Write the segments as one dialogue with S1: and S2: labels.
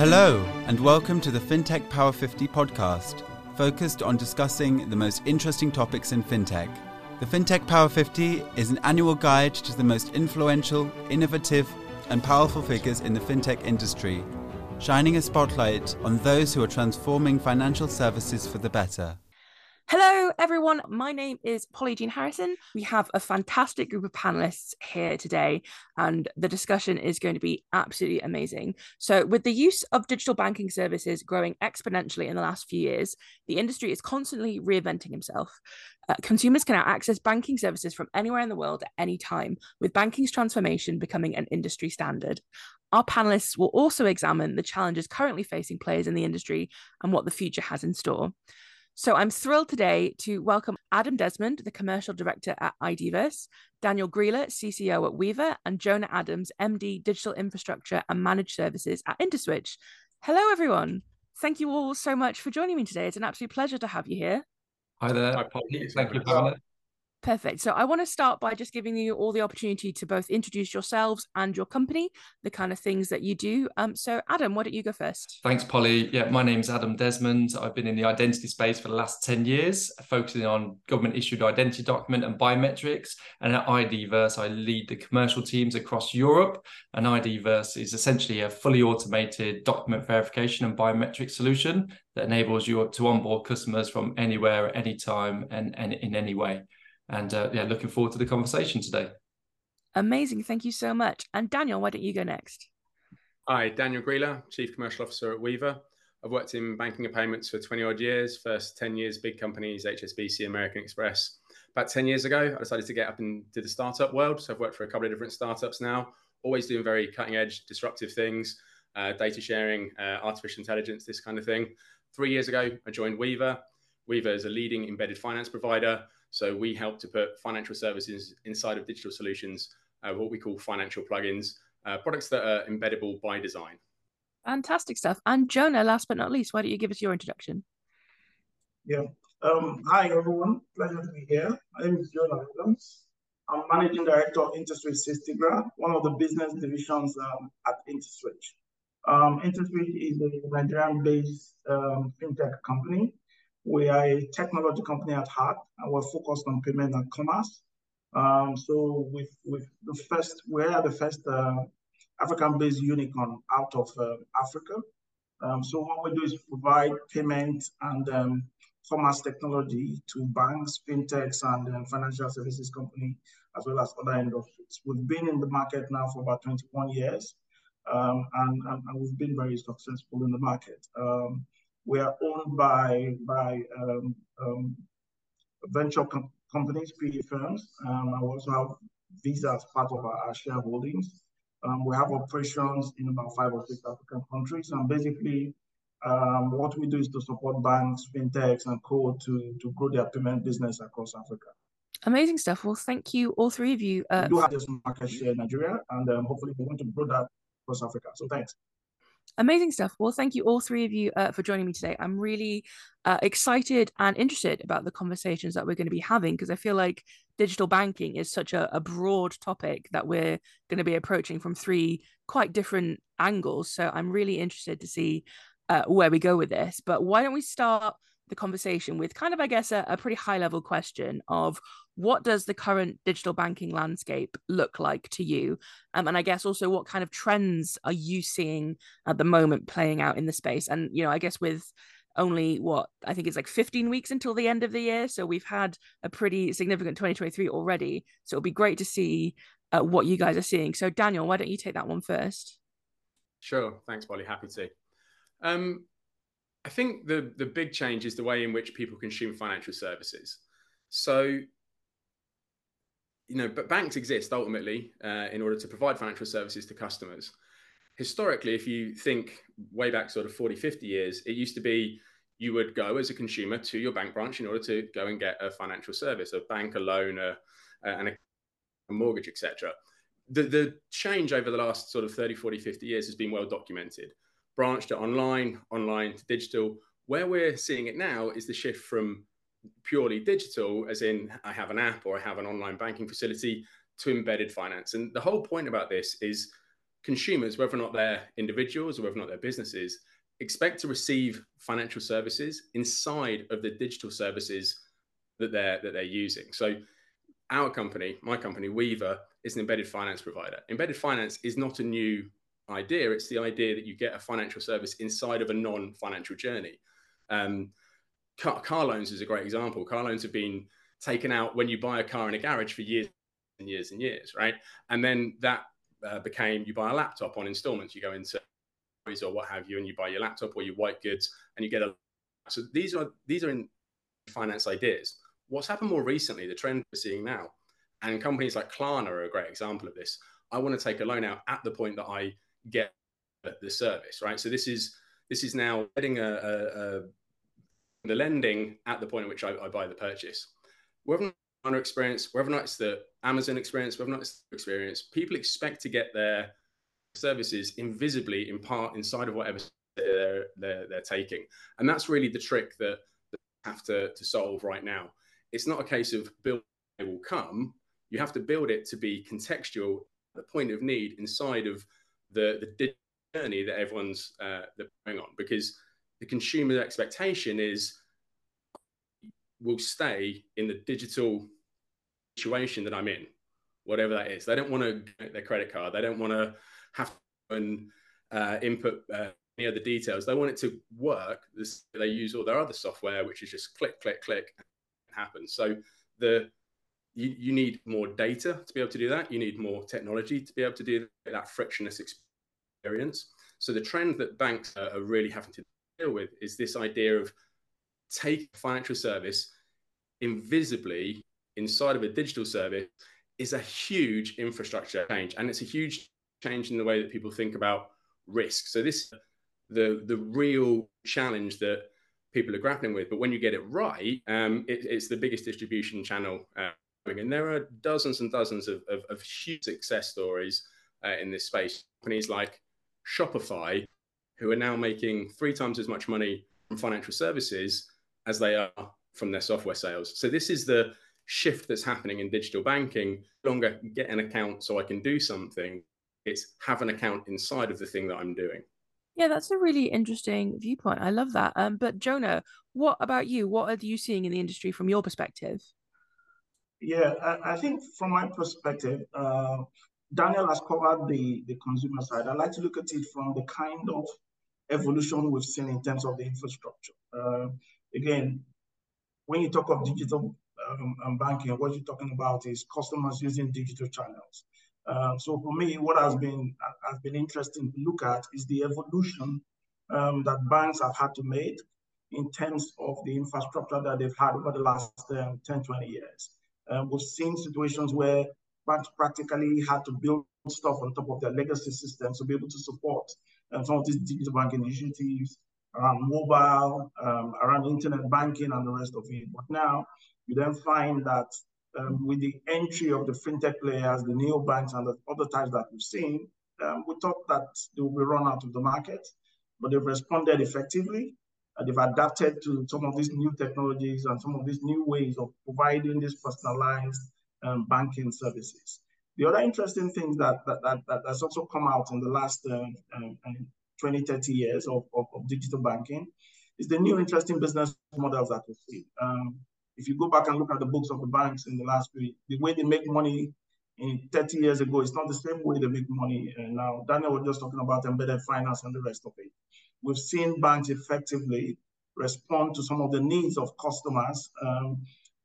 S1: Hello, and welcome to the FinTech Power 50 podcast, focused on discussing the most interesting topics in fintech. The FinTech Power 50 is an annual guide to the most influential, innovative, and powerful figures in the fintech industry, shining a spotlight on those who are transforming financial services for the better.
S2: Hello, everyone. My name is Polly Jean Harrison. We have a fantastic group of panelists here today, and the discussion is going to be absolutely amazing. So, with the use of digital banking services growing exponentially in the last few years, the industry is constantly reinventing himself. Uh, consumers can now access banking services from anywhere in the world at any time, with banking's transformation becoming an industry standard. Our panelists will also examine the challenges currently facing players in the industry and what the future has in store. So I'm thrilled today to welcome Adam Desmond, the commercial director at IDverse, Daniel Grieler, CCO at Weavr, and Jonah Adams, MD Digital Infrastructure and Managed Services at Interswitch. Hello, everyone. Thank you all so much for joining me today. It's an absolute pleasure to have you here.
S3: Hi there. Hi, Thank you for having us.
S2: Perfect. So I want to start by just giving you all the opportunity to both introduce yourselves and your company, the kind of things that you do. Um, so Adam, why don't you go first?
S3: Thanks, Polly. Yeah, my name's Adam Desmond. I've been in the identity space for the last 10 years, focusing on government issued identity document and biometrics. And at IDverse, I lead the commercial teams across Europe. And IDverse is essentially a fully automated document verification and biometric solution that enables you to onboard customers from anywhere at any time and, and in any way. And uh, yeah, looking forward to the conversation today.
S2: Amazing. Thank you so much. And Daniel, why don't you go next?
S4: Hi, Daniel Grieler, Chief Commercial Officer at Weavr. I've worked in banking and payments for 20 odd years. First 10 years, big companies, HSBC, American Express. About 10 years ago, I decided to get up into the startup world. So I've worked for a couple of different startups now, always doing very cutting edge, disruptive things, uh, data sharing, uh, artificial intelligence, this kind of thing. Three years ago, I joined Weavr. Weavr is a leading embedded finance provider. So we help to put financial services inside of digital solutions, uh, what we call financial plugins, uh, products that are embeddable by design.
S2: Fantastic stuff. And Jonah, last but not least, why don't you give us your introduction?
S5: Yeah. Um, hi, everyone. Pleasure to be here. My name is Jonah Adams. I'm managing director of Interswitch Systegra, one of the business divisions um, at Interswitch. Um, Interswitch is a Nigerian-based um, fintech company we are a technology company at heart, and we're focused on payment and commerce. Um, so with with the first, we're the first uh, African-based unicorn out of uh, Africa. Um, so what we do is provide payment and um, commerce technology to banks, fintechs, and um, financial services company, as well as other industries. We've been in the market now for about 21 years, um, and, and, and, we've been very successful in the market. We are owned by by um, um, venture com companies, PE firms. Um, I also have Visa as part of our, our shareholdings. Um, we have operations in about five or six African countries, and basically, um, what we do is to support banks, fintechs, and co to to grow their payment business across Africa.
S2: Amazing stuff. Well, thank you, all three of you.
S5: Uh, we do have this market share in Nigeria, and um, hopefully, we want to grow that across Africa. So, thanks.
S2: Amazing stuff. Well, thank you all three of you uh, for joining me today. I'm really uh, excited and interested about the conversations that we're going to be having because I feel like digital banking is such a, a broad topic that we're going to be approaching from three quite different angles. So I'm really interested to see uh, where we go with this. But why don't we start the conversation with kind of, I guess, a, a pretty high level question of what does the current digital banking landscape look like to you? Um, and I guess also what kind of trends are you seeing at the moment playing out in the space? And, you know, I guess with only what I think it's like 15 weeks until the end of the year. So we've had a pretty significant 2023 already. So it'll be great to see uh, what you guys are seeing. So, Daniel, why don't you take that one first?
S4: Sure. Thanks, Polly. Happy to. Um, I think the the big change is the way in which people consume financial services. So, you know, but banks exist ultimately uh, in order to provide financial services to customers. Historically, if you think way back sort of 40, 50 years, it used to be you would go as a consumer to your bank branch in order to go and get a financial service, a bank, a loan, a, a, a mortgage, etc. The, the change over the last sort of 30, 40, 50 years has been well documented branched to online, online to digital. Where we're seeing it now is the shift from purely digital, as in I have an app or I have an online banking facility, to embedded finance. And the whole point about this is consumers, whether or not they're individuals or whether or not they're businesses, expect to receive financial services inside of the digital services that they're that they're using. So our company, my company, Weavr, is an embedded finance provider. Embedded finance is not a new idea. It's the idea that you get a financial service inside of a non-financial journey. Um, car, car loans is a great example. Car loans have been taken out when you buy a car in a garage for years and years and years, right? And then that uh, became you buy a laptop on installments. You go into or what have you, and you buy your laptop or your white goods, and you get a. So these are these are in finance ideas. What's happened more recently, the trend we're seeing now, and companies like Klarna are a great example of this. I want to take a loan out at the point that I get the service, right? So this is this is now getting a, a, a the lending at the point at which I, I buy the purchase. Whether or not experience, whether or not it's the Amazon experience, whether or not it's the experience, people expect to get their services invisibly in part inside of whatever they're, they're, they're taking. And that's really the trick that, that have to, to solve right now. It's not a case of build it will come. You have to build it to be contextual the point of need inside of the, the journey that everyone's uh, going on because the consumer expectation is will stay in the digital situation that I'm in, whatever that is. They don't want to get their credit card. They don't want to have to uh, input uh, any other details. They want it to work. They use all their other software, which is just click, click, click, and it happens. So the you, you need more data to be able to do that. You need more technology to be able to do that frictionless experience. So the trend that banks are really having to deal with is this idea of take financial service invisibly inside of a digital service is a huge infrastructure change and it's a huge change in the way that people think about risk. So this the the real challenge that people are grappling with but when you get it right um, it, it's the biggest distribution channel uh, and there are dozens and dozens of, of, of huge success stories uh, in this space. Companies like shopify who are now making three times as much money from financial services as they are from their software sales. So this is the shift that's happening in digital banking. No longer get an account so I can do something. It's have an account inside of the thing that I'm doing.
S2: Yeah, that's a really interesting viewpoint. I love that. Um, but Jonah, what about you? What are you seeing in the industry from your perspective?
S5: Yeah, I, I think from my perspective, uh, Daniel has covered the, the consumer side. I like to look at it from the kind of evolution we've seen in terms of the infrastructure. Uh, again, when you talk of digital um, banking, what you're talking about is customers using digital channels. Uh, so for me, what has been has been interesting to look at is the evolution um, that banks have had to make in terms of the infrastructure that they've had over the last um, 10, 20 years. Uh, we've seen situations where banks practically had to build stuff on top of their legacy systems to be able to support um, some of these digital banking initiatives around mobile, um, around internet banking, and the rest of it. But now you then find that um, with the entry of the fintech players, the neobanks, and the other types that we've seen, um, we thought that they will be run out of the market, but they've responded effectively. Uh, they've adapted to some of these new technologies and some of these new ways of providing these personalized um, banking services. The other interesting thing that, that, that, that, has also come out in the last um, 20, 30 years of, of, of, digital banking is the new interesting business models that we see. Um, if you go back and look at the books of the banks in the last week, the way they make money in 30 years ago, it's not the same way they make money uh, now. Daniel was just talking about embedded finance and the rest of it. We've seen banks effectively respond to some of the needs of customers um,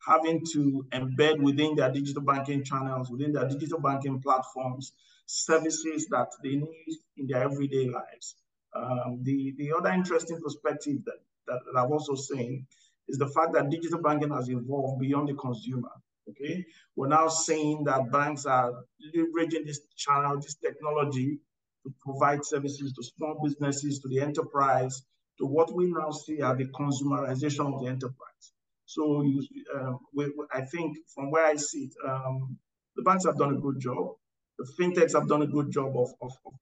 S5: having to embed within their digital banking channels, within their digital banking platforms, services that they need in their everyday lives. Um, the, the other interesting perspective that, that, that I've also seen is the fact that digital banking has evolved beyond the consumer. Okay, we're now seeing that banks are leveraging this channel, this technology to provide services to small businesses, to the enterprise, to what we now see as the consumerization of the enterprise. So you, uh, we, I think from where I sit, um, the banks have done a good job. The fintechs have done a good job of, of, of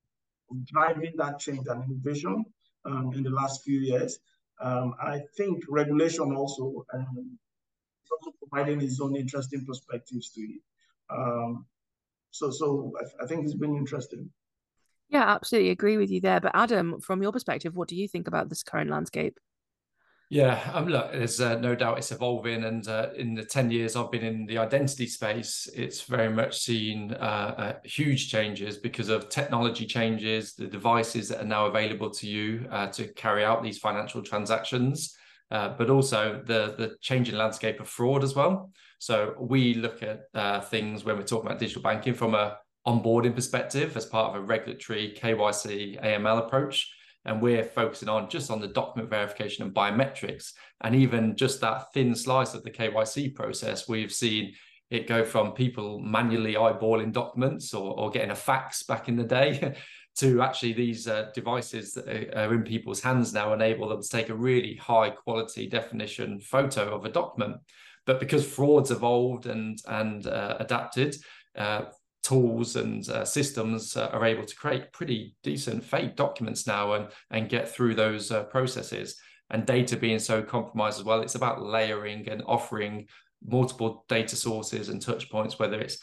S5: driving that change and innovation um, in the last few years. Um, I think regulation also um, is also providing its own interesting perspectives to it. Um, so, so I, I, think it's been interesting.
S2: Yeah, absolutely agree with you there. But Adam, from your perspective, what do you think about this current landscape?
S3: Yeah, um, look, there's uh, no doubt it's evolving, and uh, in the ten years I've been in the identity space, it's very much seen uh, uh huge changes because of technology changes, the devices that are now available to you uh, to carry out these financial transactions, uh, but also the the changing landscape of fraud as well. So we look at things when we're talking about digital banking from a onboarding perspective as part of a regulatory KYC AML approach and we're focusing on just on the document verification and biometrics. And even just that thin slice of the kyc process we've seen it go from people manually eyeballing documents or, or getting a fax back in the day to actually these uh, devices that are in people's hands now enable them to take a really high quality definition photo of a document. But because fraud's evolved and and uh, adapted uh, tools and uh, systems uh, are able to create pretty decent fake documents now and and get through those uh, processes. And data being so compromised as well it's about layering and offering multiple data sources and touch points whether it's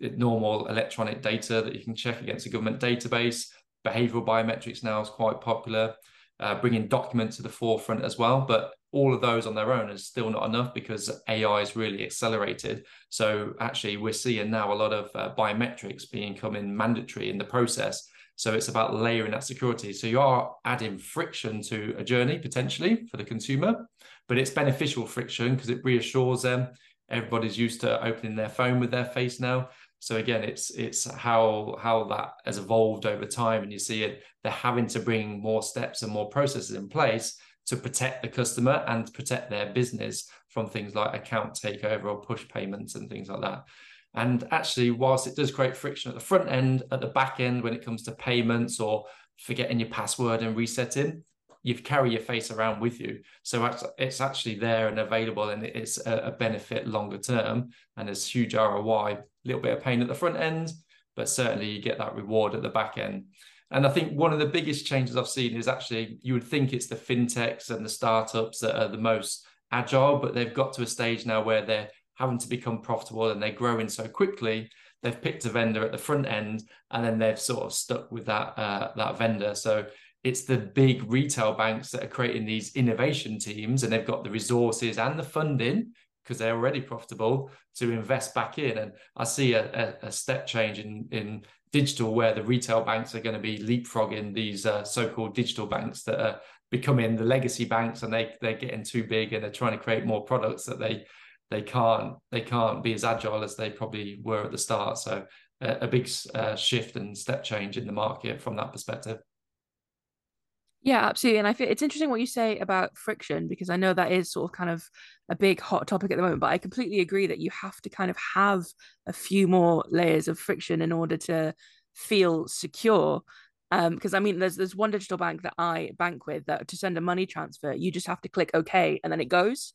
S3: normal electronic data that you can check against a government database. Behavioral biometrics now is quite popular uh, bringing documents to the forefront as well but all of those on their own is still not enough because AI is really accelerated. So actually, we're seeing now a lot of uh, biometrics being coming mandatory in the process. So it's about layering that security. So you are adding friction to a journey potentially for the consumer, but it's beneficial friction because it reassures them. Everybody's used to opening their phone with their face now. So again, it's it's how how that has evolved over time, and you see it. They're having to bring more steps and more processes in place to protect the customer and protect their business from things like account takeover or push payments and things like that. And actually, whilst it does create friction at the front end, at the back end, when it comes to payments or forgetting your password and resetting, you carry your face around with you. So it's actually there and available, and it's a benefit longer term. And there's huge ROI, a little bit of pain at the front end, but certainly you get that reward at the back end. And I think one of the biggest changes I've seen is actually you would think it's the fintechs and the startups that are the most agile, but they've got to a stage now where they're having to become profitable and they're growing so quickly. They've picked a vendor at the front end, and then they've sort of stuck with that uh, that vendor. So it's the big retail banks that are creating these innovation teams, and they've got the resources and the funding because they're already profitable to invest back in. And I see a, a, a step change in in digital where the retail banks are going to be leapfrogging these uh, so-called digital banks that are becoming the legacy banks and they they're getting too big and they're trying to create more products that they they can't they can't be as agile as they probably were at the start so a big uh, shift and step change in the market from that perspective
S2: yeah, absolutely. And I feel it's interesting what you say about friction because I know that is sort of kind of a big hot topic at the moment, but I completely agree that you have to kind of have a few more layers of friction in order to feel secure. Um, because I mean, there's there's one digital bank that I bank with that to send a money transfer, you just have to click OK and then it goes.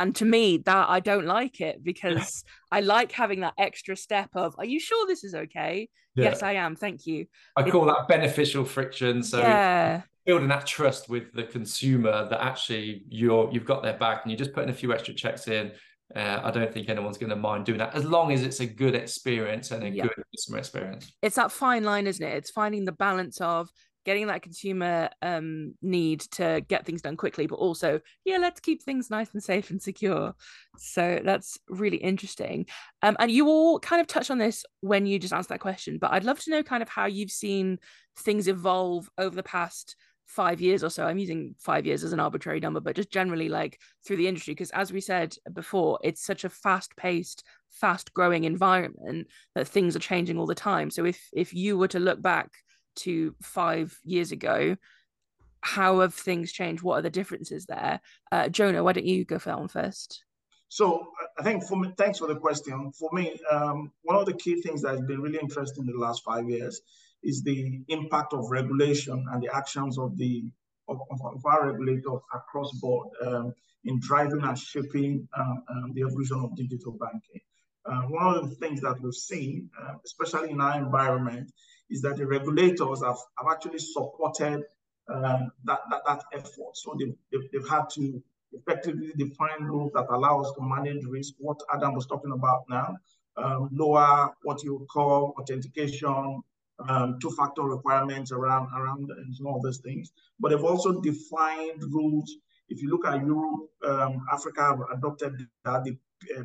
S2: And to me, that I don't like it because I like having that extra step of, are you sure this is okay? Yeah. Yes, I am. Thank you.
S3: I call it, that beneficial friction. So yeah building that trust with the consumer that actually you're you've got their back and you're just putting a few extra checks in uh, I don't think anyone's going to mind doing that as long as it's a good experience and a yeah. good customer experience.
S2: It's that fine line, isn't it? It's finding the balance of getting that consumer um, need to get things done quickly, but also, yeah, let's keep things nice and safe and secure. So that's really interesting. Um, and you all kind of touched on this when you just answered that question, but I'd love to know kind of how you've seen things evolve over the past five years or so i'm using five years as an arbitrary number but just generally like through the industry because as we said before it's such a fast paced fast growing environment that things are changing all the time so if if you were to look back to five years ago how have things changed what are the differences there uh, jonah why don't you go one first
S5: so I think for me, thanks for the question. For me, um, one of the key things that has been really interesting in the last five years is the impact of regulation and the actions of the of, of our regulators across board um, in driving and shaping uh, um, the evolution of digital banking. Uh, one of the things that we've seen, uh, especially in our environment, is that the regulators have, have actually supported um, that, that, that effort. So they've, they've, they've, had to effectively define rules that allow us to manage risk, what Adam was talking about now, um, lower what you call authentication um, two-factor requirements around around some of those things. But they've also defined rules. If you look at Europe, um, Africa have adopted uh, the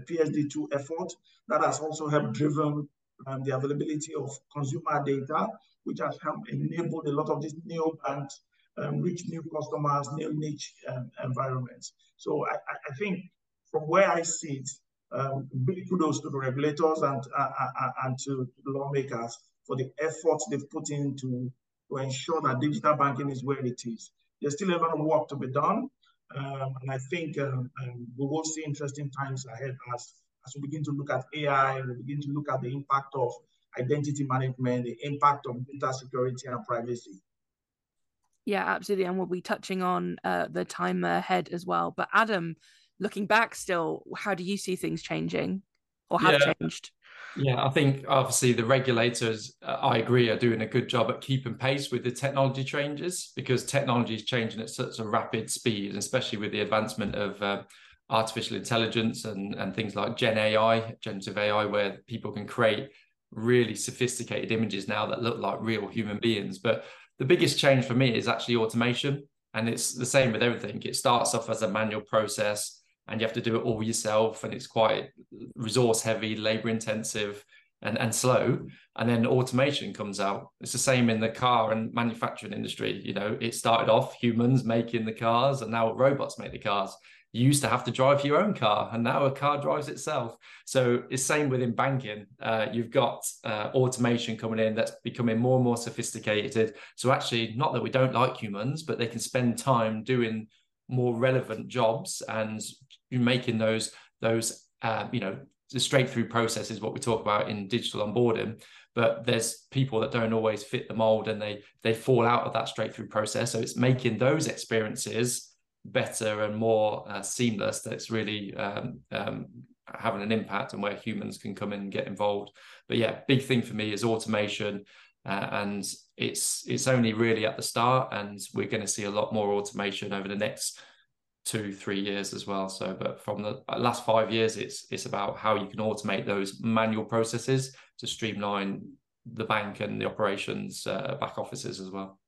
S5: PSD2 effort that has also helped driven um, the availability of consumer data, which has helped enable a lot of these new banks um, reach new customers, new niche um, environments. So I, I, think from where I sit, um, big kudos to the regulators and uh, uh, uh, and to lawmakers for the efforts they've put into to ensure that digital banking is where it is. There's still a lot of work to be done, um, and I think um, um, we will see interesting times ahead as as we begin to look at AI, we begin to look at the impact of identity management, the impact of data security and privacy.
S2: Yeah, absolutely. And we'll be touching on uh, the time ahead as well. But Adam, looking back still, how do you see things changing or have yeah. changed?
S3: Yeah, I think obviously the regulators, uh, I agree, are doing a good job at keeping pace with the technology changes because technology is changing at such a rapid speed, especially with the advancement of uh, artificial intelligence and, and things like Gen AI, generative AI, where people can create really sophisticated images now that look like real human beings. But the biggest change for me is actually automation. And it's the same with everything. It starts off as a manual process and you have to do it all yourself. And it's quite resource heavy, labor intensive and, and slow. And then automation comes out. It's the same in the car and manufacturing industry. You know, it started off humans making the cars and now robots make the cars you used to have to drive your own car and now a car drives itself. So it's same within banking. Uh, you've got uh, automation coming in that's becoming more and more sophisticated. So actually not that we don't like humans but they can spend time doing more relevant jobs and making those those uh, you know the straight through process is what we talk about in digital onboarding. But there's people that don't always fit the mold and they they fall out of that straight through process. So it's making those experiences better and more uh, seamless that's really um, um, having an impact and where humans can come in and get involved. But yeah big thing for me is automation uh, and it's it's only really at the start and we're going to see a lot more automation over the next two three years as well. So but from the last five years it's it's about how you can automate those manual processes to streamline the bank and the operations uh, back offices as well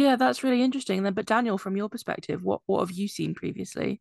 S2: yeah, that's really interesting. Then, but Daniel, from your perspective, what what have you seen previously?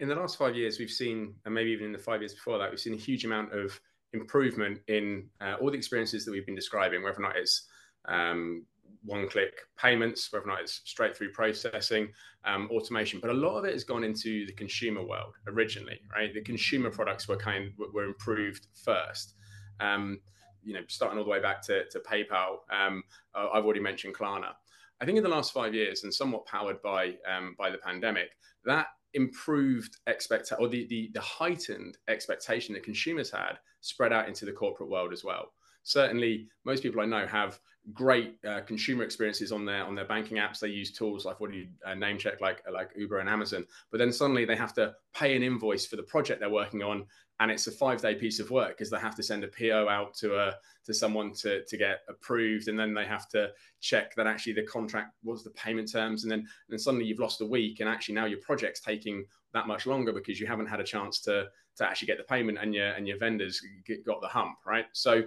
S4: In the last five years, we've seen, and maybe even in the five years before that, we've seen a huge amount of improvement in uh, all the experiences that we've been describing, whether or not it's um, one-click payments, whether or not it's straight-through processing, um, automation. But a lot of it has gone into the consumer world originally, right? The consumer products were kind were improved first. Um, you know, starting all the way back to, to PayPal. Um, I've already mentioned Klarna. I think in the last five years, and somewhat powered by um, by the pandemic, that improved expect or the, the the heightened expectation that consumers had spread out into the corporate world as well. Certainly, most people I know have great uh, consumer experiences on their on their banking apps. They use tools like what do you uh, name check like like Uber and Amazon, but then suddenly they have to pay an invoice for the project they're working on, and it's a five day piece of work because they have to send a PO out to a to someone to to get approved, and then they have to check that actually the contract was the payment terms, and then and then suddenly you've lost a week, and actually now your project's taking that much longer because you haven't had a chance to to actually get the payment, and your and your vendors get, got the hump, right? So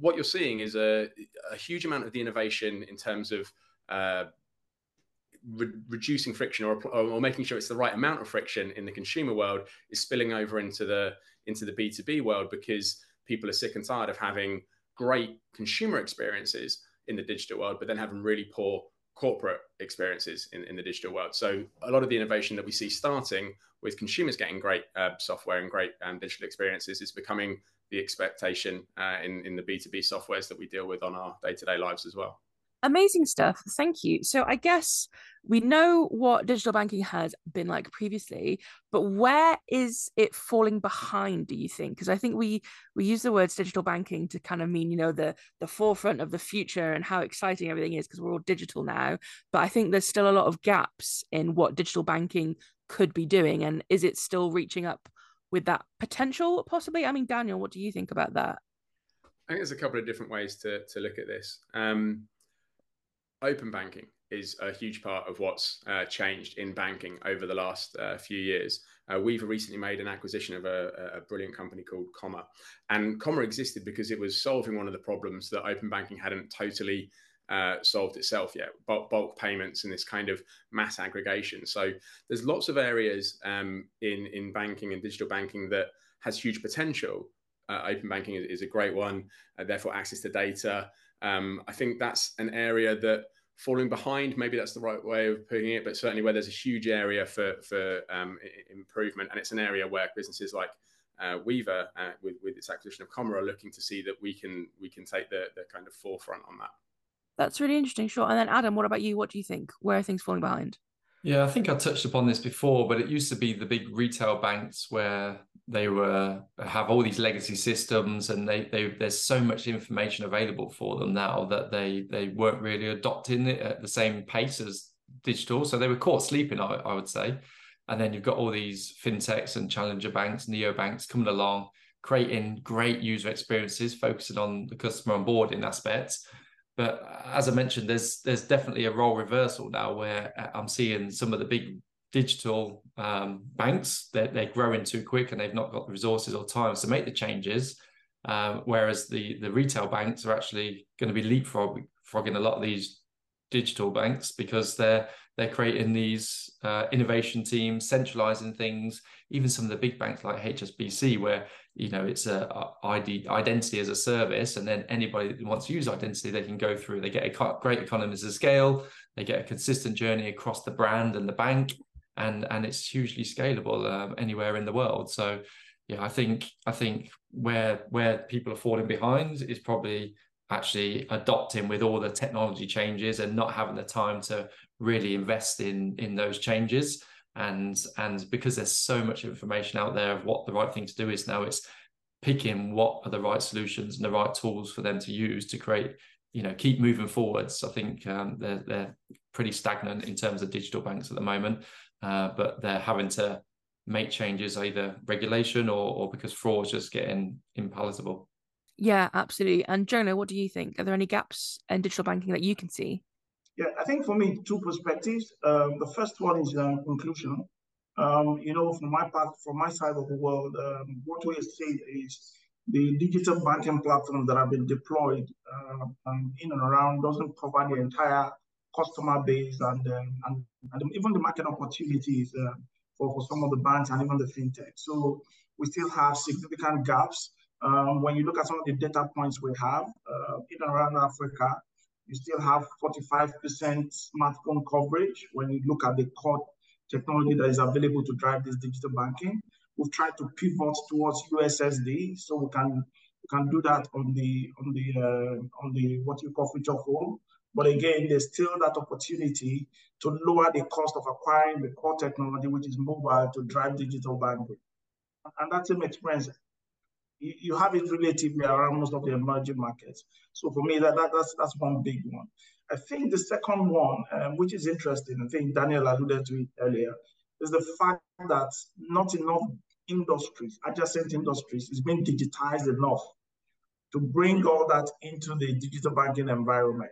S4: what you're seeing is a a huge amount of the innovation in terms of uh, re- reducing friction or, or making sure it's the right amount of friction in the consumer world is spilling over into the into the B2B world because people are sick and tired of having great consumer experiences in the digital world, but then having really poor corporate experiences in, in the digital world. So a lot of the innovation that we see starting with consumers getting great uh, software and great um, digital experiences is becoming the expectation uh, in, in the B2B softwares that we deal with on our day-to-day lives as well.
S2: Amazing stuff. Thank you. So I guess we know what digital banking has been like previously, but where is it falling behind, do you think? Because I think we we use the words digital banking to kind of mean, you know, the the forefront of the future and how exciting everything is because we're all digital now. But I think there's still a lot of gaps in what digital banking could be doing. And is it still reaching up with that potential possibly? I mean, Daniel, what do you think about that?
S4: I think there's a couple of different ways to to look at this. Um, open banking is a huge part of what's uh, changed in banking over the last uh, few years. uh, we've recently made an acquisition of a, a, brilliant company called Comma. And Comma existed because it was solving one of the problems that open banking hadn't totally uh, solved itself yet bulk, bulk, payments and this kind of mass aggregation. So there's lots of areas um, in, in banking and digital banking that has huge potential. Uh, open banking is, is, a great one, uh, therefore, access to data. Um, I think that's an area that falling behind. Maybe that's the right way of putting it, but certainly where there's a huge area for for um, improvement, and it's an area where businesses like uh, Weavr, uh, with with its acquisition of Comma, are looking to see that we can we can take the the kind of forefront on that.
S2: That's really interesting, sure. And then Adam, what about you? What do you think? Where are things falling behind?
S3: Yeah, I think I touched upon this before, but it used to be the big retail banks where they were have all these legacy systems and they, they there's so much information available for them now that they they weren't really adopting it at the same pace as digital. So they were caught sleeping, I, I would say. And then you've got all these fintechs and challenger banks, neo banks coming along, creating great user experiences, focusing on the customer onboarding aspects but as I mentioned, there's there's definitely a role reversal now where uh, I'm seeing some of the big digital um, banks they're, they're growing too quick and they've not got the resources or time to make the changes. Um, whereas the the retail banks are actually going to be leapfrogging a lot of these digital banks because they're they're creating these uh, innovation teams, centralizing things. Even some of the big banks like HSBC, where you know it's a, ID identity as a service, and then anybody that wants to use identity, they can go through. They get a great economies of scale. They get a consistent journey across the brand and the bank, and and it's hugely scalable um, anywhere in the world. So yeah, I think I think where where people are falling behind is probably actually adopting with all the technology changes and not having the time to really invest in in those changes. And and because there's so much information out there of what the right thing to do is now it's picking what are the right solutions and the right tools for them to use to create you know keep moving forwards. I think um, they're, they're pretty stagnant in terms of digital banks at the moment uh, but they're having to make changes either regulation or, or because fraud is just getting impalatable
S2: yeah absolutely and jonah what do you think are there any gaps in digital banking that you can see
S5: yeah, I think for me, two perspectives. Um, the first one is um, conclusion. Um, you know, from my part, from my side of the world, um, what we see is the digital banking platforms that have been deployed uh, in and around doesn't cover the entire customer base and, and, and, even the market opportunities uh, for, for some of the banks and even the fintech. So we still have significant gaps. Um, when you look at some of the data points we have uh, in and around Africa, you still have 45% smartphone coverage when you look at the core technology that is available to drive this digital banking. We've tried to pivot towards USSD, so we can we can do that on the on the uh, on the what you call feature phone. But again, there's still that opportunity to lower the cost of acquiring the core technology, which is mobile, to drive digital banking. And that same experience you, have it relatively around most of the emerging markets. So for me, that, that that's that's one big one. I think the second one, um, which is interesting, I think Daniel alluded to it earlier, is the fact that not enough industries, adjacent industries, is being digitized enough to bring all that into the digital banking environment.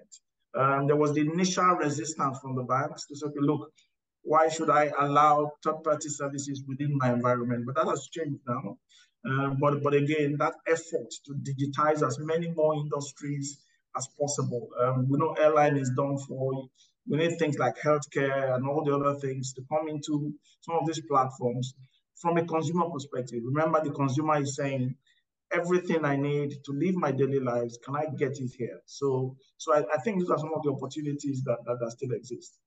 S5: Um, there was the initial resistance from the banks to say, okay, look, why should I allow third-party services within my environment? But that has changed now. Uh, but, but again, that effort to digitize as many more industries as possible. Um, we know airline is done for. We need things like healthcare and all the other things to come into some of these platforms from a consumer perspective. Remember, the consumer is saying, everything I need to live my daily lives, can I get it here? So, so I, I think these are some of the opportunities that, that, that still exist.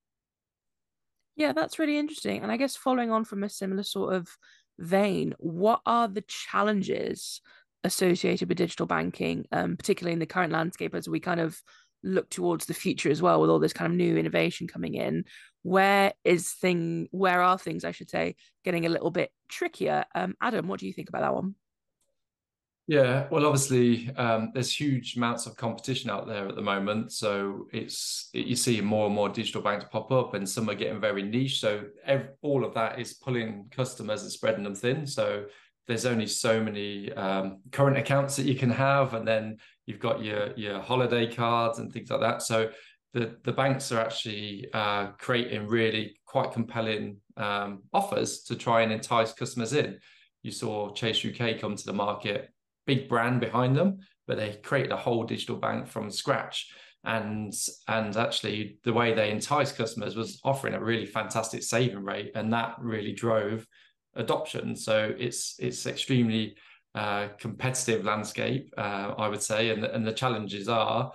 S2: Yeah, that's really interesting. And I guess following on from a similar sort of vein, what are the challenges associated with digital banking, um, particularly in the current landscape as we kind of look towards the future as well with all this kind of new innovation coming in? Where is thing where are things, I should say, getting a little bit trickier? Um, Adam, what do you think about that one?
S3: Yeah, well, obviously, um, there's huge amounts of competition out there at the moment. So it's you see more and more digital banks pop up, and some are getting very niche. So all of that is pulling customers and spreading them thin. So there's only so many um, current accounts that you can have, and then you've got your your holiday cards and things like that. So the the banks are actually uh, creating really quite compelling um, offers to try and entice customers in. You saw Chase UK come to the market, big brand behind them, but they created a whole digital bank from scratch. And and actually, the way they enticed customers was offering a really fantastic saving rate, and that really drove adoption. So it's it's extremely uh, competitive landscape, uh, I would say, and and the challenges are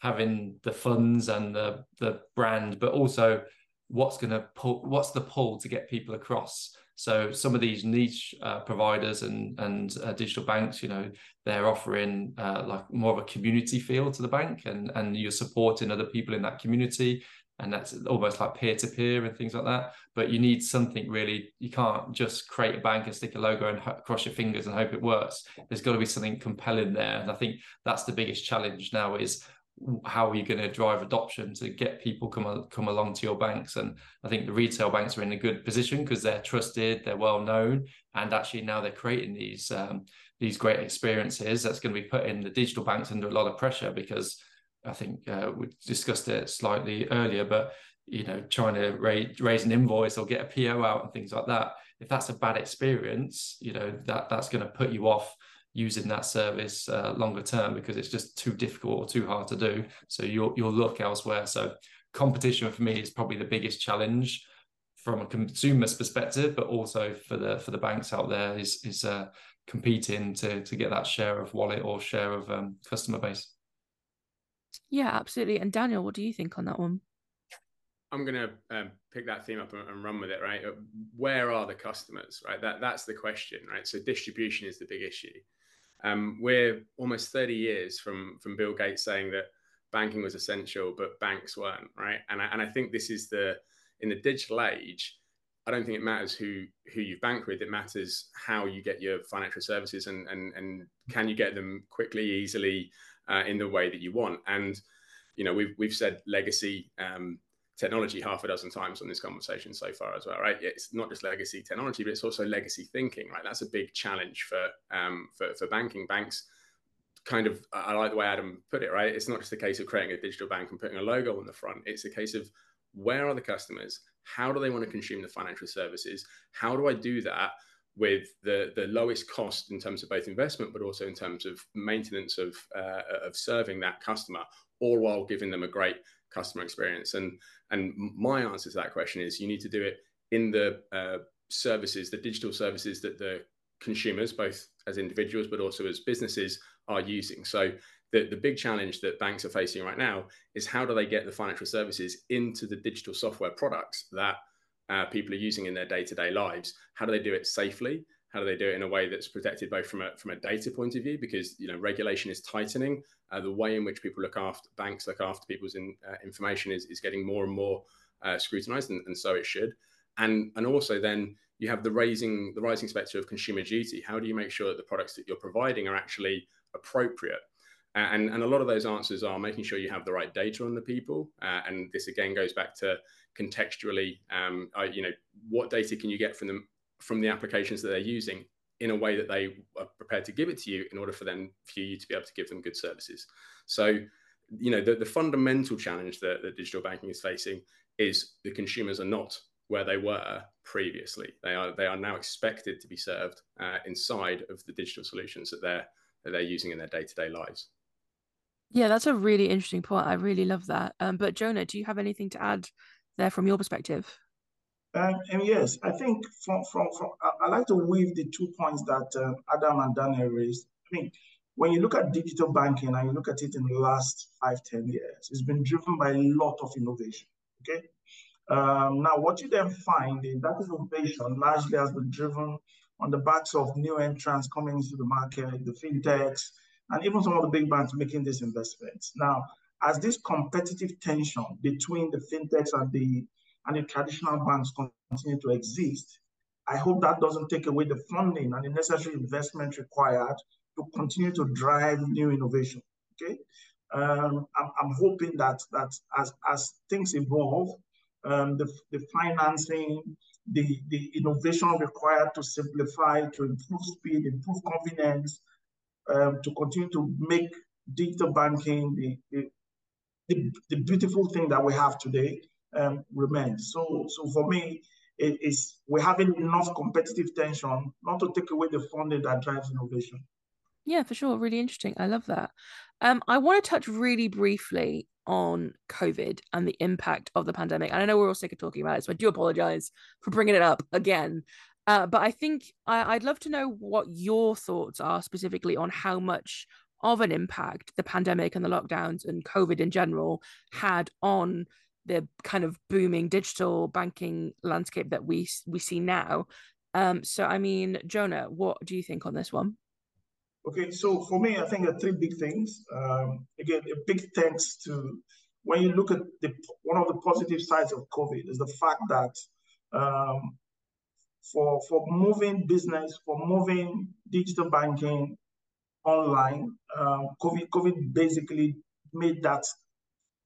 S3: having the funds and the the brand, but also what's going to pull what's the pull to get people across so some of these niche uh, providers and and uh, digital banks you know they're offering uh, like more of a community feel to the bank and and you're supporting other people in that community and that's almost like peer to peer and things like that. But you need something really you can't just create a bank and stick a logo and cross your fingers and hope it works. There's got to be something compelling there. And i think that's the biggest challenge now is how are you going to drive adoption to get people come come along to your banks? And i think the retail banks are in a good position because they're trusted they're well known and actually now they're creating these um, these great experiences that's going to be putting the digital banks under a lot of pressure because i think uh, we discussed it slightly earlier but you know trying to raise, raise an invoice or get a po out and things like that if that's a bad experience you know that that's going to put you off using that service uh, longer term because it's just too difficult or too hard to do. So you'll you'll look elsewhere. So competition for me is probably the biggest challenge from a consumer's perspective, but also for the for the banks out there is is uh, competing to to get that share of wallet or share of um, customer base.
S2: Yeah, absolutely. And Daniel, what do you think on that one?
S4: I'm going to um, pick that theme up and, and, run with it, right? Where are the customers, right? That that's the question, right? So distribution is the big issue. Um, we're almost 30 years from from Bill Gates saying that banking was essential, but banks weren't, right? And I, and I think this is the in the digital age. I don't think it matters who who you bank with. It matters how you get your financial services and and and can you get them quickly, easily, uh, in the way that you want. And you know, we've we've said legacy. Um, technology half a dozen times on this conversation so far as well, right? It's not just legacy technology, but it's also legacy thinking, right? That's a big challenge for um, for, for banking banks. Kind of, I like the way Adam put it, right? It's not just a case of creating a digital bank and putting a logo on the front. It's a case of where are the customers? How do they want to consume the financial services? How do I do that with the the lowest cost in terms of both investment, but also in terms of maintenance of uh, of serving that customer, all while giving them a great customer experience? And and my answer to that question is you need to do it in the uh, services, the digital services that the consumers, both as individuals but also as businesses, are using. So the, the big challenge that banks are facing right now is how do they get the financial services into the digital software products that uh, people are using in their day-to-day lives? How do they do it safely? How do they do it in a way that's protected both from a from a data point of view because you know regulation is tightening, uh, the way in which people look after banks look after people's in, uh, information is, is getting more and more uh, scrutinized, and, and, so it should. And and also then you have the raising the rising specter of consumer duty. How do you make sure that the products that you're providing are actually appropriate? and, and a lot of those answers are making sure you have the right data on the people. Uh, and this again goes back to contextually, um, you know, what data can you get from them from the applications that they're using in a way that they are prepared to give it to you in order for them for you to be able to give them good services. So, you know, the, the fundamental challenge that, that digital banking is facing is the consumers are not where they were previously. They are they are now expected to be served uh, inside of the digital solutions that they're that they're using in their day to day lives.
S2: Yeah, that's a really interesting point. I really love that. Um, but Jonah, do you have anything to add there from your perspective?
S5: Um, and yes, I think from, from, from I, like to weave the two points that uh, Adam and Daniel raised. I mean, when you look at digital banking and you look at it in the last five, ten years, it's been driven by a lot of innovation. Okay. Um, now, what you then find is that innovation largely has been driven on the backs of new entrants coming into the market, the fintechs, and even some of the big banks making these investments. Now, as this competitive tension between the fintechs and the and the traditional banks continue to exist, I hope that doesn't take away the funding and the necessary investment required to continue to drive new innovation. Okay, um, I'm, I'm, hoping that that as as things evolve, um, the, the financing, the the innovation required to simplify, to improve speed, improve convenience, um, to continue to make digital banking the, the the, the beautiful thing that we have today um, remains. So, so for me, it is we're having enough competitive tension not to take away the funding that drives innovation.
S2: Yeah, for sure. Really interesting. I love that. Um, I want to touch really briefly on COVID and the impact of the pandemic. And I know we're all sick of talking about it, so I do apologize for bringing it up again. Uh, but I think I, I'd love to know what your thoughts are specifically on how much of an impact the pandemic and the lockdowns and COVID in general had on the kind of booming digital banking landscape that we we see now. Um, so, I mean, Jonah, what do you think on this one?
S5: Okay, so for me, I think there are three big things. Um, again, a big thanks to when you look at the one of the positive sides of COVID is the fact that um, for for moving business, for moving digital banking online, um, COVID COVID basically made that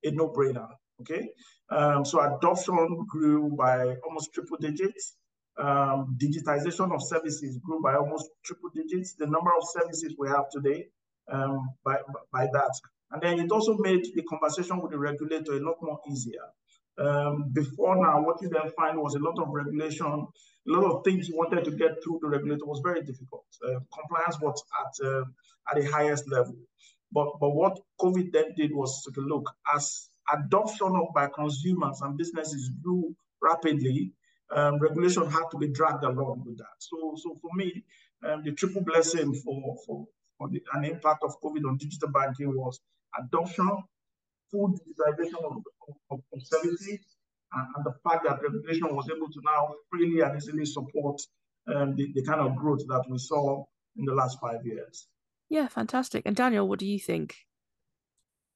S5: a no-brainer. Okay, um, so adoption grew by almost triple digits. Um, digitization of services grew by almost triple digits. The number of services we have today um, by, by that. And then it also made the conversation with the regulator a lot more easier. Um, before now, what you then find was a lot of regulation, a lot of things you wanted to get through the regulator was very difficult. Uh, compliance was at uh, at the highest level. But but what COVID then did was to look as adoption by consumers and businesses grew rapidly, um, regulation had to be dragged along with that. So, so for me, um, the triple blessing for, for, for the, an impact of COVID on digital banking was adoption, full digitization of, of, of services, and, and, the fact that regulation was able to now freely and easily support um, the, the kind of growth that we saw in the last five years.
S2: Yeah, fantastic. And Daniel, what do you think?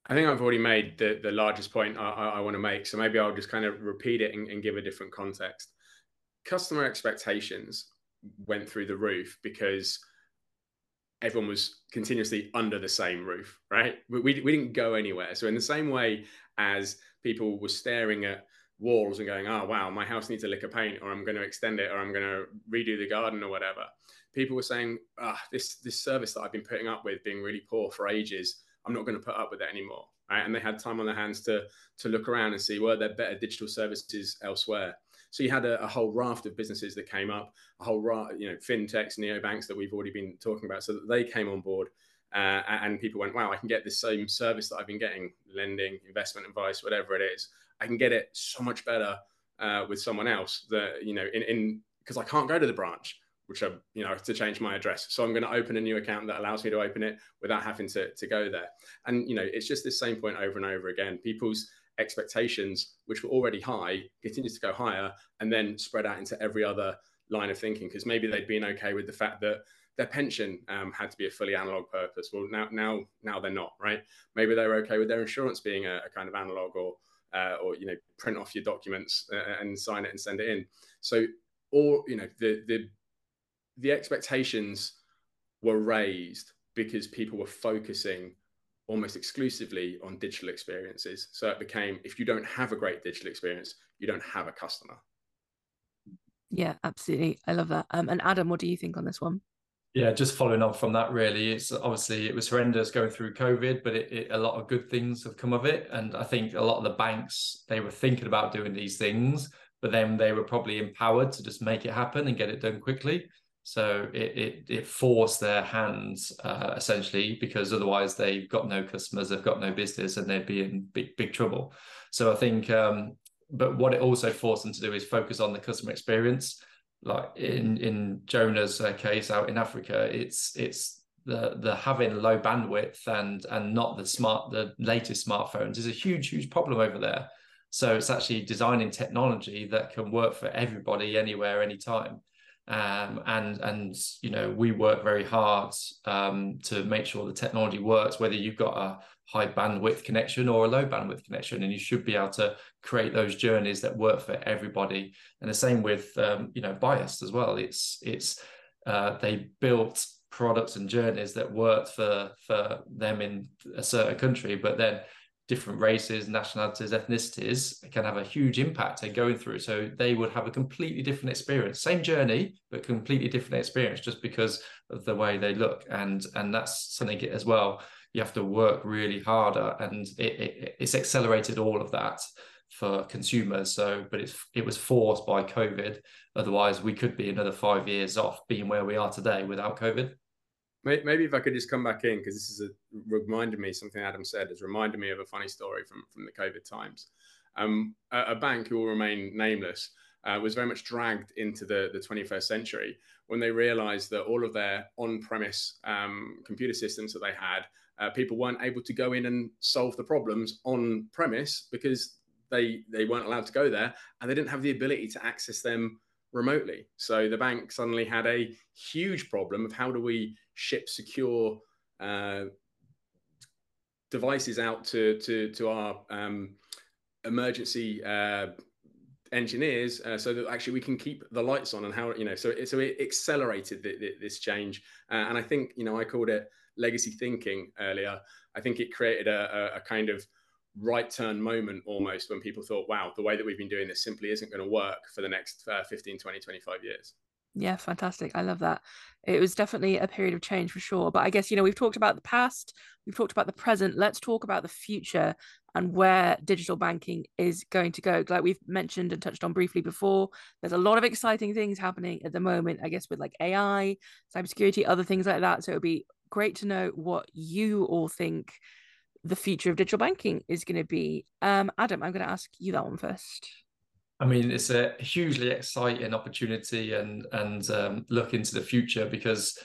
S4: I think I've already made the, the largest point I, I, I want to make. So maybe I'll just kind of repeat it and, and give a different context. Customer expectations went through the roof because everyone was continuously under the same roof, right? We, we, we, didn't go anywhere. So, in the same way as people were staring at walls and going, oh, wow, my house needs a lick of paint, or I'm going to extend it, or I'm going to redo the garden, or whatever, people were saying, ah, this, this service that I've been putting up with being really poor for ages I'm not going to put up with it anymore. Right? And they had time on their hands to to look around and see were there better digital services elsewhere. So you had a, a whole raft of businesses that came up, a whole raft, you know, fintechs, neobanks that we've already been talking about, so that they came on board. Uh, and people went, wow, I can get the same service that I've been getting, lending, investment advice, whatever it is. I can get it so much better uh, with someone else that, you know, in, in, because I can't go to the branch which I, you know, to change my address. So I'm going to open a new account that allows me to open it without having to, to go there. And, you know, it's just this same point over and over again. People's expectations, which were already high, continue to go higher and then spread out into every other line of thinking because maybe they'd been okay with the fact that their pension um, had to be a fully analog purpose. Well, now, now, now they're not, right? Maybe they were okay with their insurance being a, a kind of analog or, uh, or you know, print off your documents uh, and sign it and send it in. So, or you know, the the the expectations were raised because people were focusing almost exclusively on digital experiences. So it became if you don't have a great digital experience, you don't have a customer.
S2: Yeah, absolutely. I love that. Um, and Adam, what do you think on this one?
S3: Yeah, just following on from that, really, it's obviously it was horrendous going through COVID, but it, it, a lot of good things have come of it, and I think a lot of the banks they were thinking about doing these things, but then they were probably empowered to just make it happen and get it done quickly. So it it, it forced their hands uh, essentially because otherwise they've got no customers, they've got no business, and they'd be in big big trouble. So I think, um, but what it also forced them to do is focus on the customer experience. Like in in Jonah's uh, case out in Africa, it's it's the the having low bandwidth and and not the smart the latest smartphones is a huge huge problem over there. So it's actually designing technology that can work for everybody anywhere anytime um, and and you know we work very hard um, to make sure the technology works whether you've got a high bandwidth connection or a low bandwidth connection and you should be able to create those journeys that work for everybody. And the same with um, you know bias as well. It's it's uh, they built products and journeys that worked for for them in a certain country but then different races, nationalities, ethnicities can have a huge impact in going through. So they would have a completely different experience, same journey, but completely different experience just because of the way they look. And and that's something as well. You have to work really harder, and it, it, it's accelerated all of that. for consumers. So, but it's it was forced by COVID. Otherwise, we could be another five years off being where we are today without COVID.
S4: Maybe if I could just come back in because this is a, reminded me something Adam said has reminded me of a funny story from from the COVID times. Um, a, a bank who will remain nameless uh, was very much dragged into the, the 21st century when they realized that all of their on premise um, computer systems that they had, uh, people weren't able to go in and solve the problems on premise because they, they weren't allowed to go there and they didn't have the ability to access them remotely. So the bank suddenly had a huge problem of how do we ship secure uh, devices out to, to, to our um, emergency uh, engineers uh, so that actually we can keep the lights on and how you know so it, so it accelerated the, the, this change uh, and i think you know i called it legacy thinking earlier i think it created a, a, a, kind of right turn moment almost when people thought wow the way that we've been doing this simply isn't going to work for the next uh, 15 20 25 years
S2: yeah, fantastic. I love that. It was definitely a period of change for sure. But I guess, you know, we've talked about the past, we've talked about the present. Let's talk about the future and where digital banking is going to go. Like we've mentioned and touched on briefly before, there's a lot of exciting things happening at the moment, I guess, with like AI, cybersecurity, other things like that. So it would be great to know what you all think the future of digital banking is going to be. Um, Adam, I'm going to ask you that one first.
S3: I mean, it's a hugely exciting opportunity and and um, look into the future because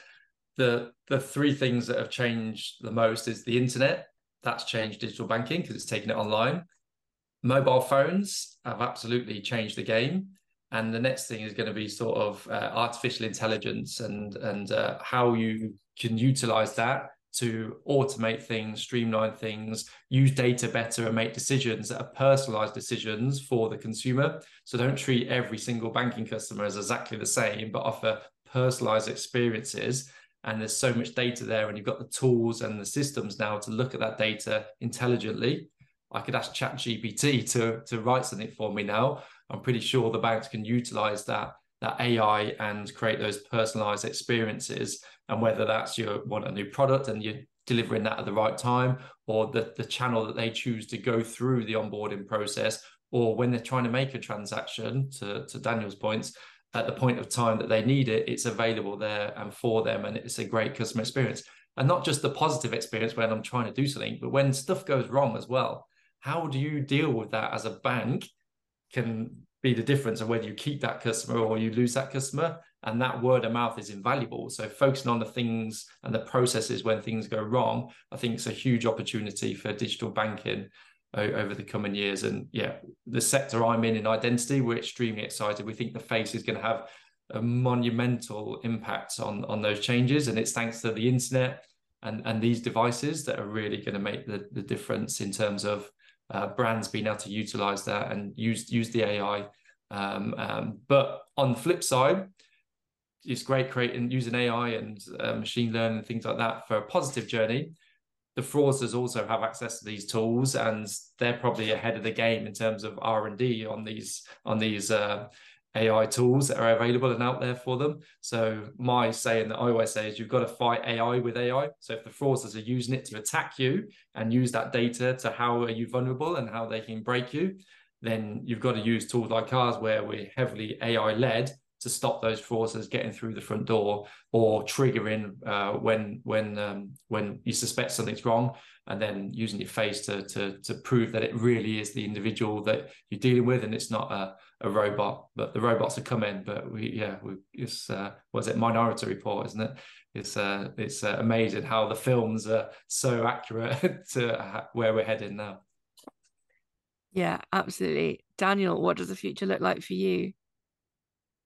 S3: the the three things that have changed the most is the internet. That's changed digital banking because it's taken it online. Mobile phones have absolutely changed the game, and the next thing is going to be sort of uh, artificial intelligence and and uh, how you can utilize that to automate things, streamline things, use data better, and make decisions that are personalized decisions for the consumer. So don't treat every single banking customer as exactly the same, but offer personalized experiences. And there's so much data there, and you've got the tools and the systems now to look at that data intelligently. I could ask ChatGPT to, to write something for me now. I'm pretty sure the banks can utilize that that AI and create those personalized experiences. And whether that's you want a new product and you're delivering that at the right time, or the, the channel that they choose to go through the onboarding process, or when they're trying to make a transaction, to, to Daniel's points, at the point of time that they need it, it's available there and for them, and it's a great customer experience. And not just the positive experience when I'm trying to do something, but when stuff goes wrong as well. How do you deal with that as a bank? Can be the difference of whether you keep that customer or you lose that customer. And that word of mouth is invaluable. So focusing on the things and the processes when things go wrong, I think it's a huge opportunity for digital banking over the coming years. And yeah, the sector I'm in in identity, we're extremely excited. We think the face is going to have a monumental impact on on those changes, and it's thanks to the internet and and these devices that are really going to make the the difference in terms of uh, brands being able to utilize that and use use the AI. Um, um, but on the flip side, it's great creating using AI and uh, machine learning and things like that for a positive journey. The fraudsters also have access to these tools, and they're probably ahead of the game in terms of R and D on these on these uh, AI tools that are available and out there for them. So my saying that I always say is you've got to fight AI with AI. So if the fraudsters are using it to attack you and use that data to how are you vulnerable and how they can break you, then you've got to use tools like ours where we're heavily AI led to stop those fraudsters getting through the front door or triggering uh, when when um, when you suspect something's wrong and then using your face to to to prove that it really is the individual that you're dealing with and it's not a a robot, but the robots are coming. But we, yeah, we, it's uh, was it Minority Report, isn't it? It's uh, it's uh, amazing how the films are so accurate to where we're heading now.
S2: Yeah, absolutely. Daniel, what does the future look like for you?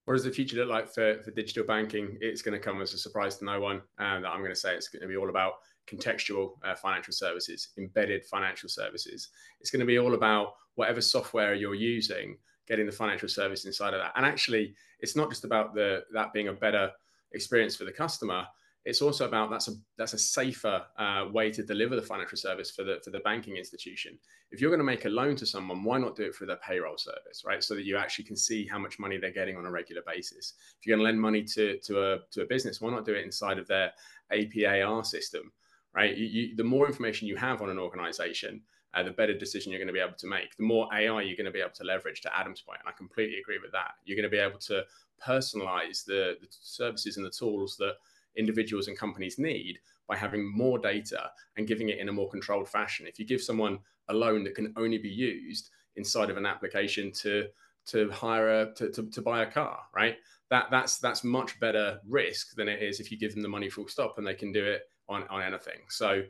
S4: What does the future look like for, for digital banking? It's going to come as a surprise to no one. Um, that I'm going to say it's going to be all about contextual uh, financial services, embedded financial services. It's going to be all about whatever software you're using getting the financial service inside of that. And actually, it's not just about the that being a better experience for the customer. It's also about that's a that's a safer uh, way to deliver the financial service for the for the banking institution. If you're going to make a loan to someone, why not do it through their payroll service, right? So that you actually can see how much money they're getting on a regular basis. If you're going to lend money to to a to a business, why not do it inside of their APAR system, right? You, you, the more information you have on an organization, uh, the better decision you're going to be able to make. The more AI you're going to be able to leverage, to Adam's point, and I completely agree with that. You're going to be able to personalize the, the services and the tools that individuals and companies need by having more data and giving it in a more controlled fashion. If you give someone a loan that can only be used inside of an application to to hire a to, to, to buy a car, right? That that's that's much better risk than it is if you give them the money full stop and they can do it on, on anything. So,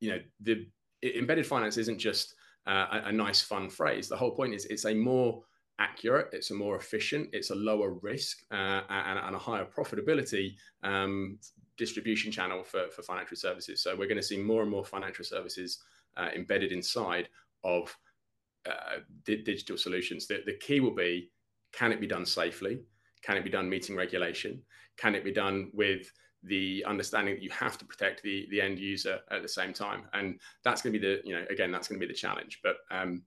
S4: you know, the embedded finance isn't just uh, a, a nice fun phrase. The whole point is it's a more accurate, it's a more efficient, it's a lower risk uh, and, and, a higher profitability um, distribution channel for, for financial services. So we're going to see more and more financial services uh, embedded inside of uh, di- digital solutions. The, the key will be can it be done safely? Can it be done meeting regulation? Can it be done with the understanding that you have to protect the the end user at the same time? And that's going to be the you know again that's going to be the challenge. But um,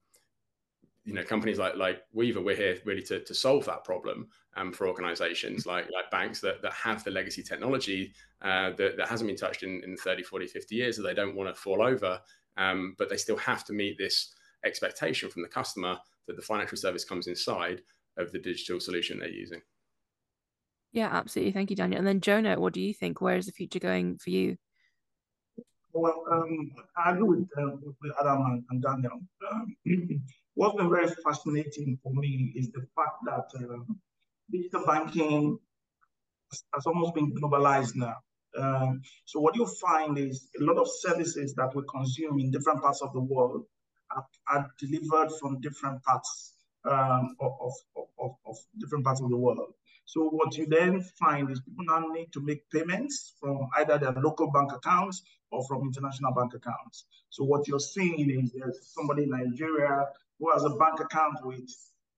S4: you know companies like like Weavr, we're here really to, to solve that problem um, for organizations like like banks that, that have the legacy technology uh, that, that hasn't been touched in, in 30, 40, 50 years that they don't want to fall over, um, but they still have to meet this expectation from the customer that the financial service comes inside of the digital solution they're using.
S2: Yeah, absolutely. Thank you, Daniel. And then Jonah, what do you think? Where is the future going for you?
S5: Well, um, I agree with, uh, with Adam and, and Daniel. Um, what's been very fascinating for me is the fact that um, digital banking has almost been globalized now. Um, so what you find is a lot of services that we consume in different parts of the world are, are delivered from different parts um, of, of, of, of, different parts of the world. So what you then find is people now need to make payments from either their local bank accounts or from international bank accounts. So what you're seeing is there's somebody in Nigeria who has a bank account with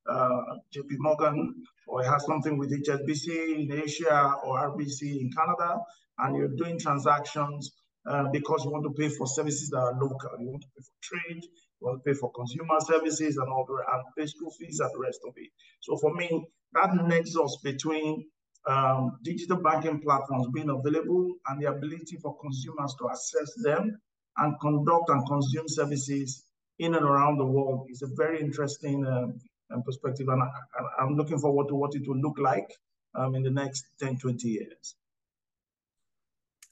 S5: uh, JP Morgan or has something with HSBC in Asia or RBC in Canada, and you're doing transactions uh, because you want to pay for services that are local. You want to pay for trade, you want to pay for consumer services and all the and pay school fees and the rest of it. So for me, that nexus between um, digital banking platforms being available and the ability for consumers to access them and conduct and consume services in and around the world is a very interesting um perspective. And I, am looking forward to what it will look like um, in the next 10, 20 years.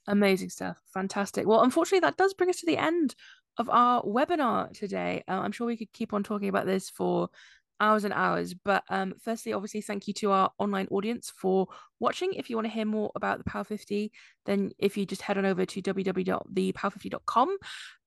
S2: Amazing stuff. Fantastic. Well, unfortunately, that does bring us to the end of our webinar today. Uh, I'm sure we could keep on talking about this for hours and hours. But um, firstly, obviously, thank you to our online audience for watching. If you want to hear more about the Power 50, then if you just head on over to www.thepower50.com.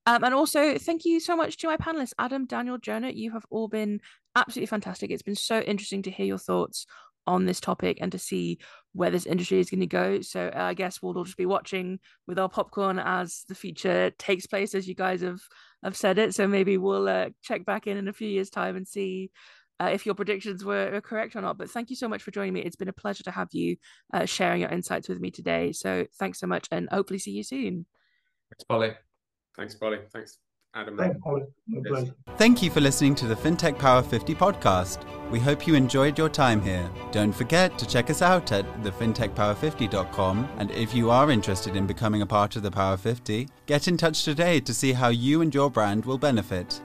S2: Um, and also, thank you so much to my panelists, Adam, Daniel, Jonah. You have all been absolutely fantastic. It's been so interesting to hear your thoughts on this topic and to see where this industry is going to go. So uh, I guess we'll all just be watching with our popcorn as the future takes place, as you guys have have said it. So maybe we'll uh, check back in in a few years' time and see uh, if your predictions were, were, correct or not. But thank you so much for joining me. It's been a pleasure to have you uh, sharing your insights with me today. So thanks so much, and hopefully see you soon.
S3: Thanks, Polly.
S4: Thanks, Polly. Thanks. Adam.
S1: Yes. Thank you for listening to the FinTech Power 50 podcast. We hope you enjoyed your time here. Don't forget to check us out at thefintechpower50.com. And if you are interested in becoming a part of the Power 50, get in touch today to see how you and your brand will benefit.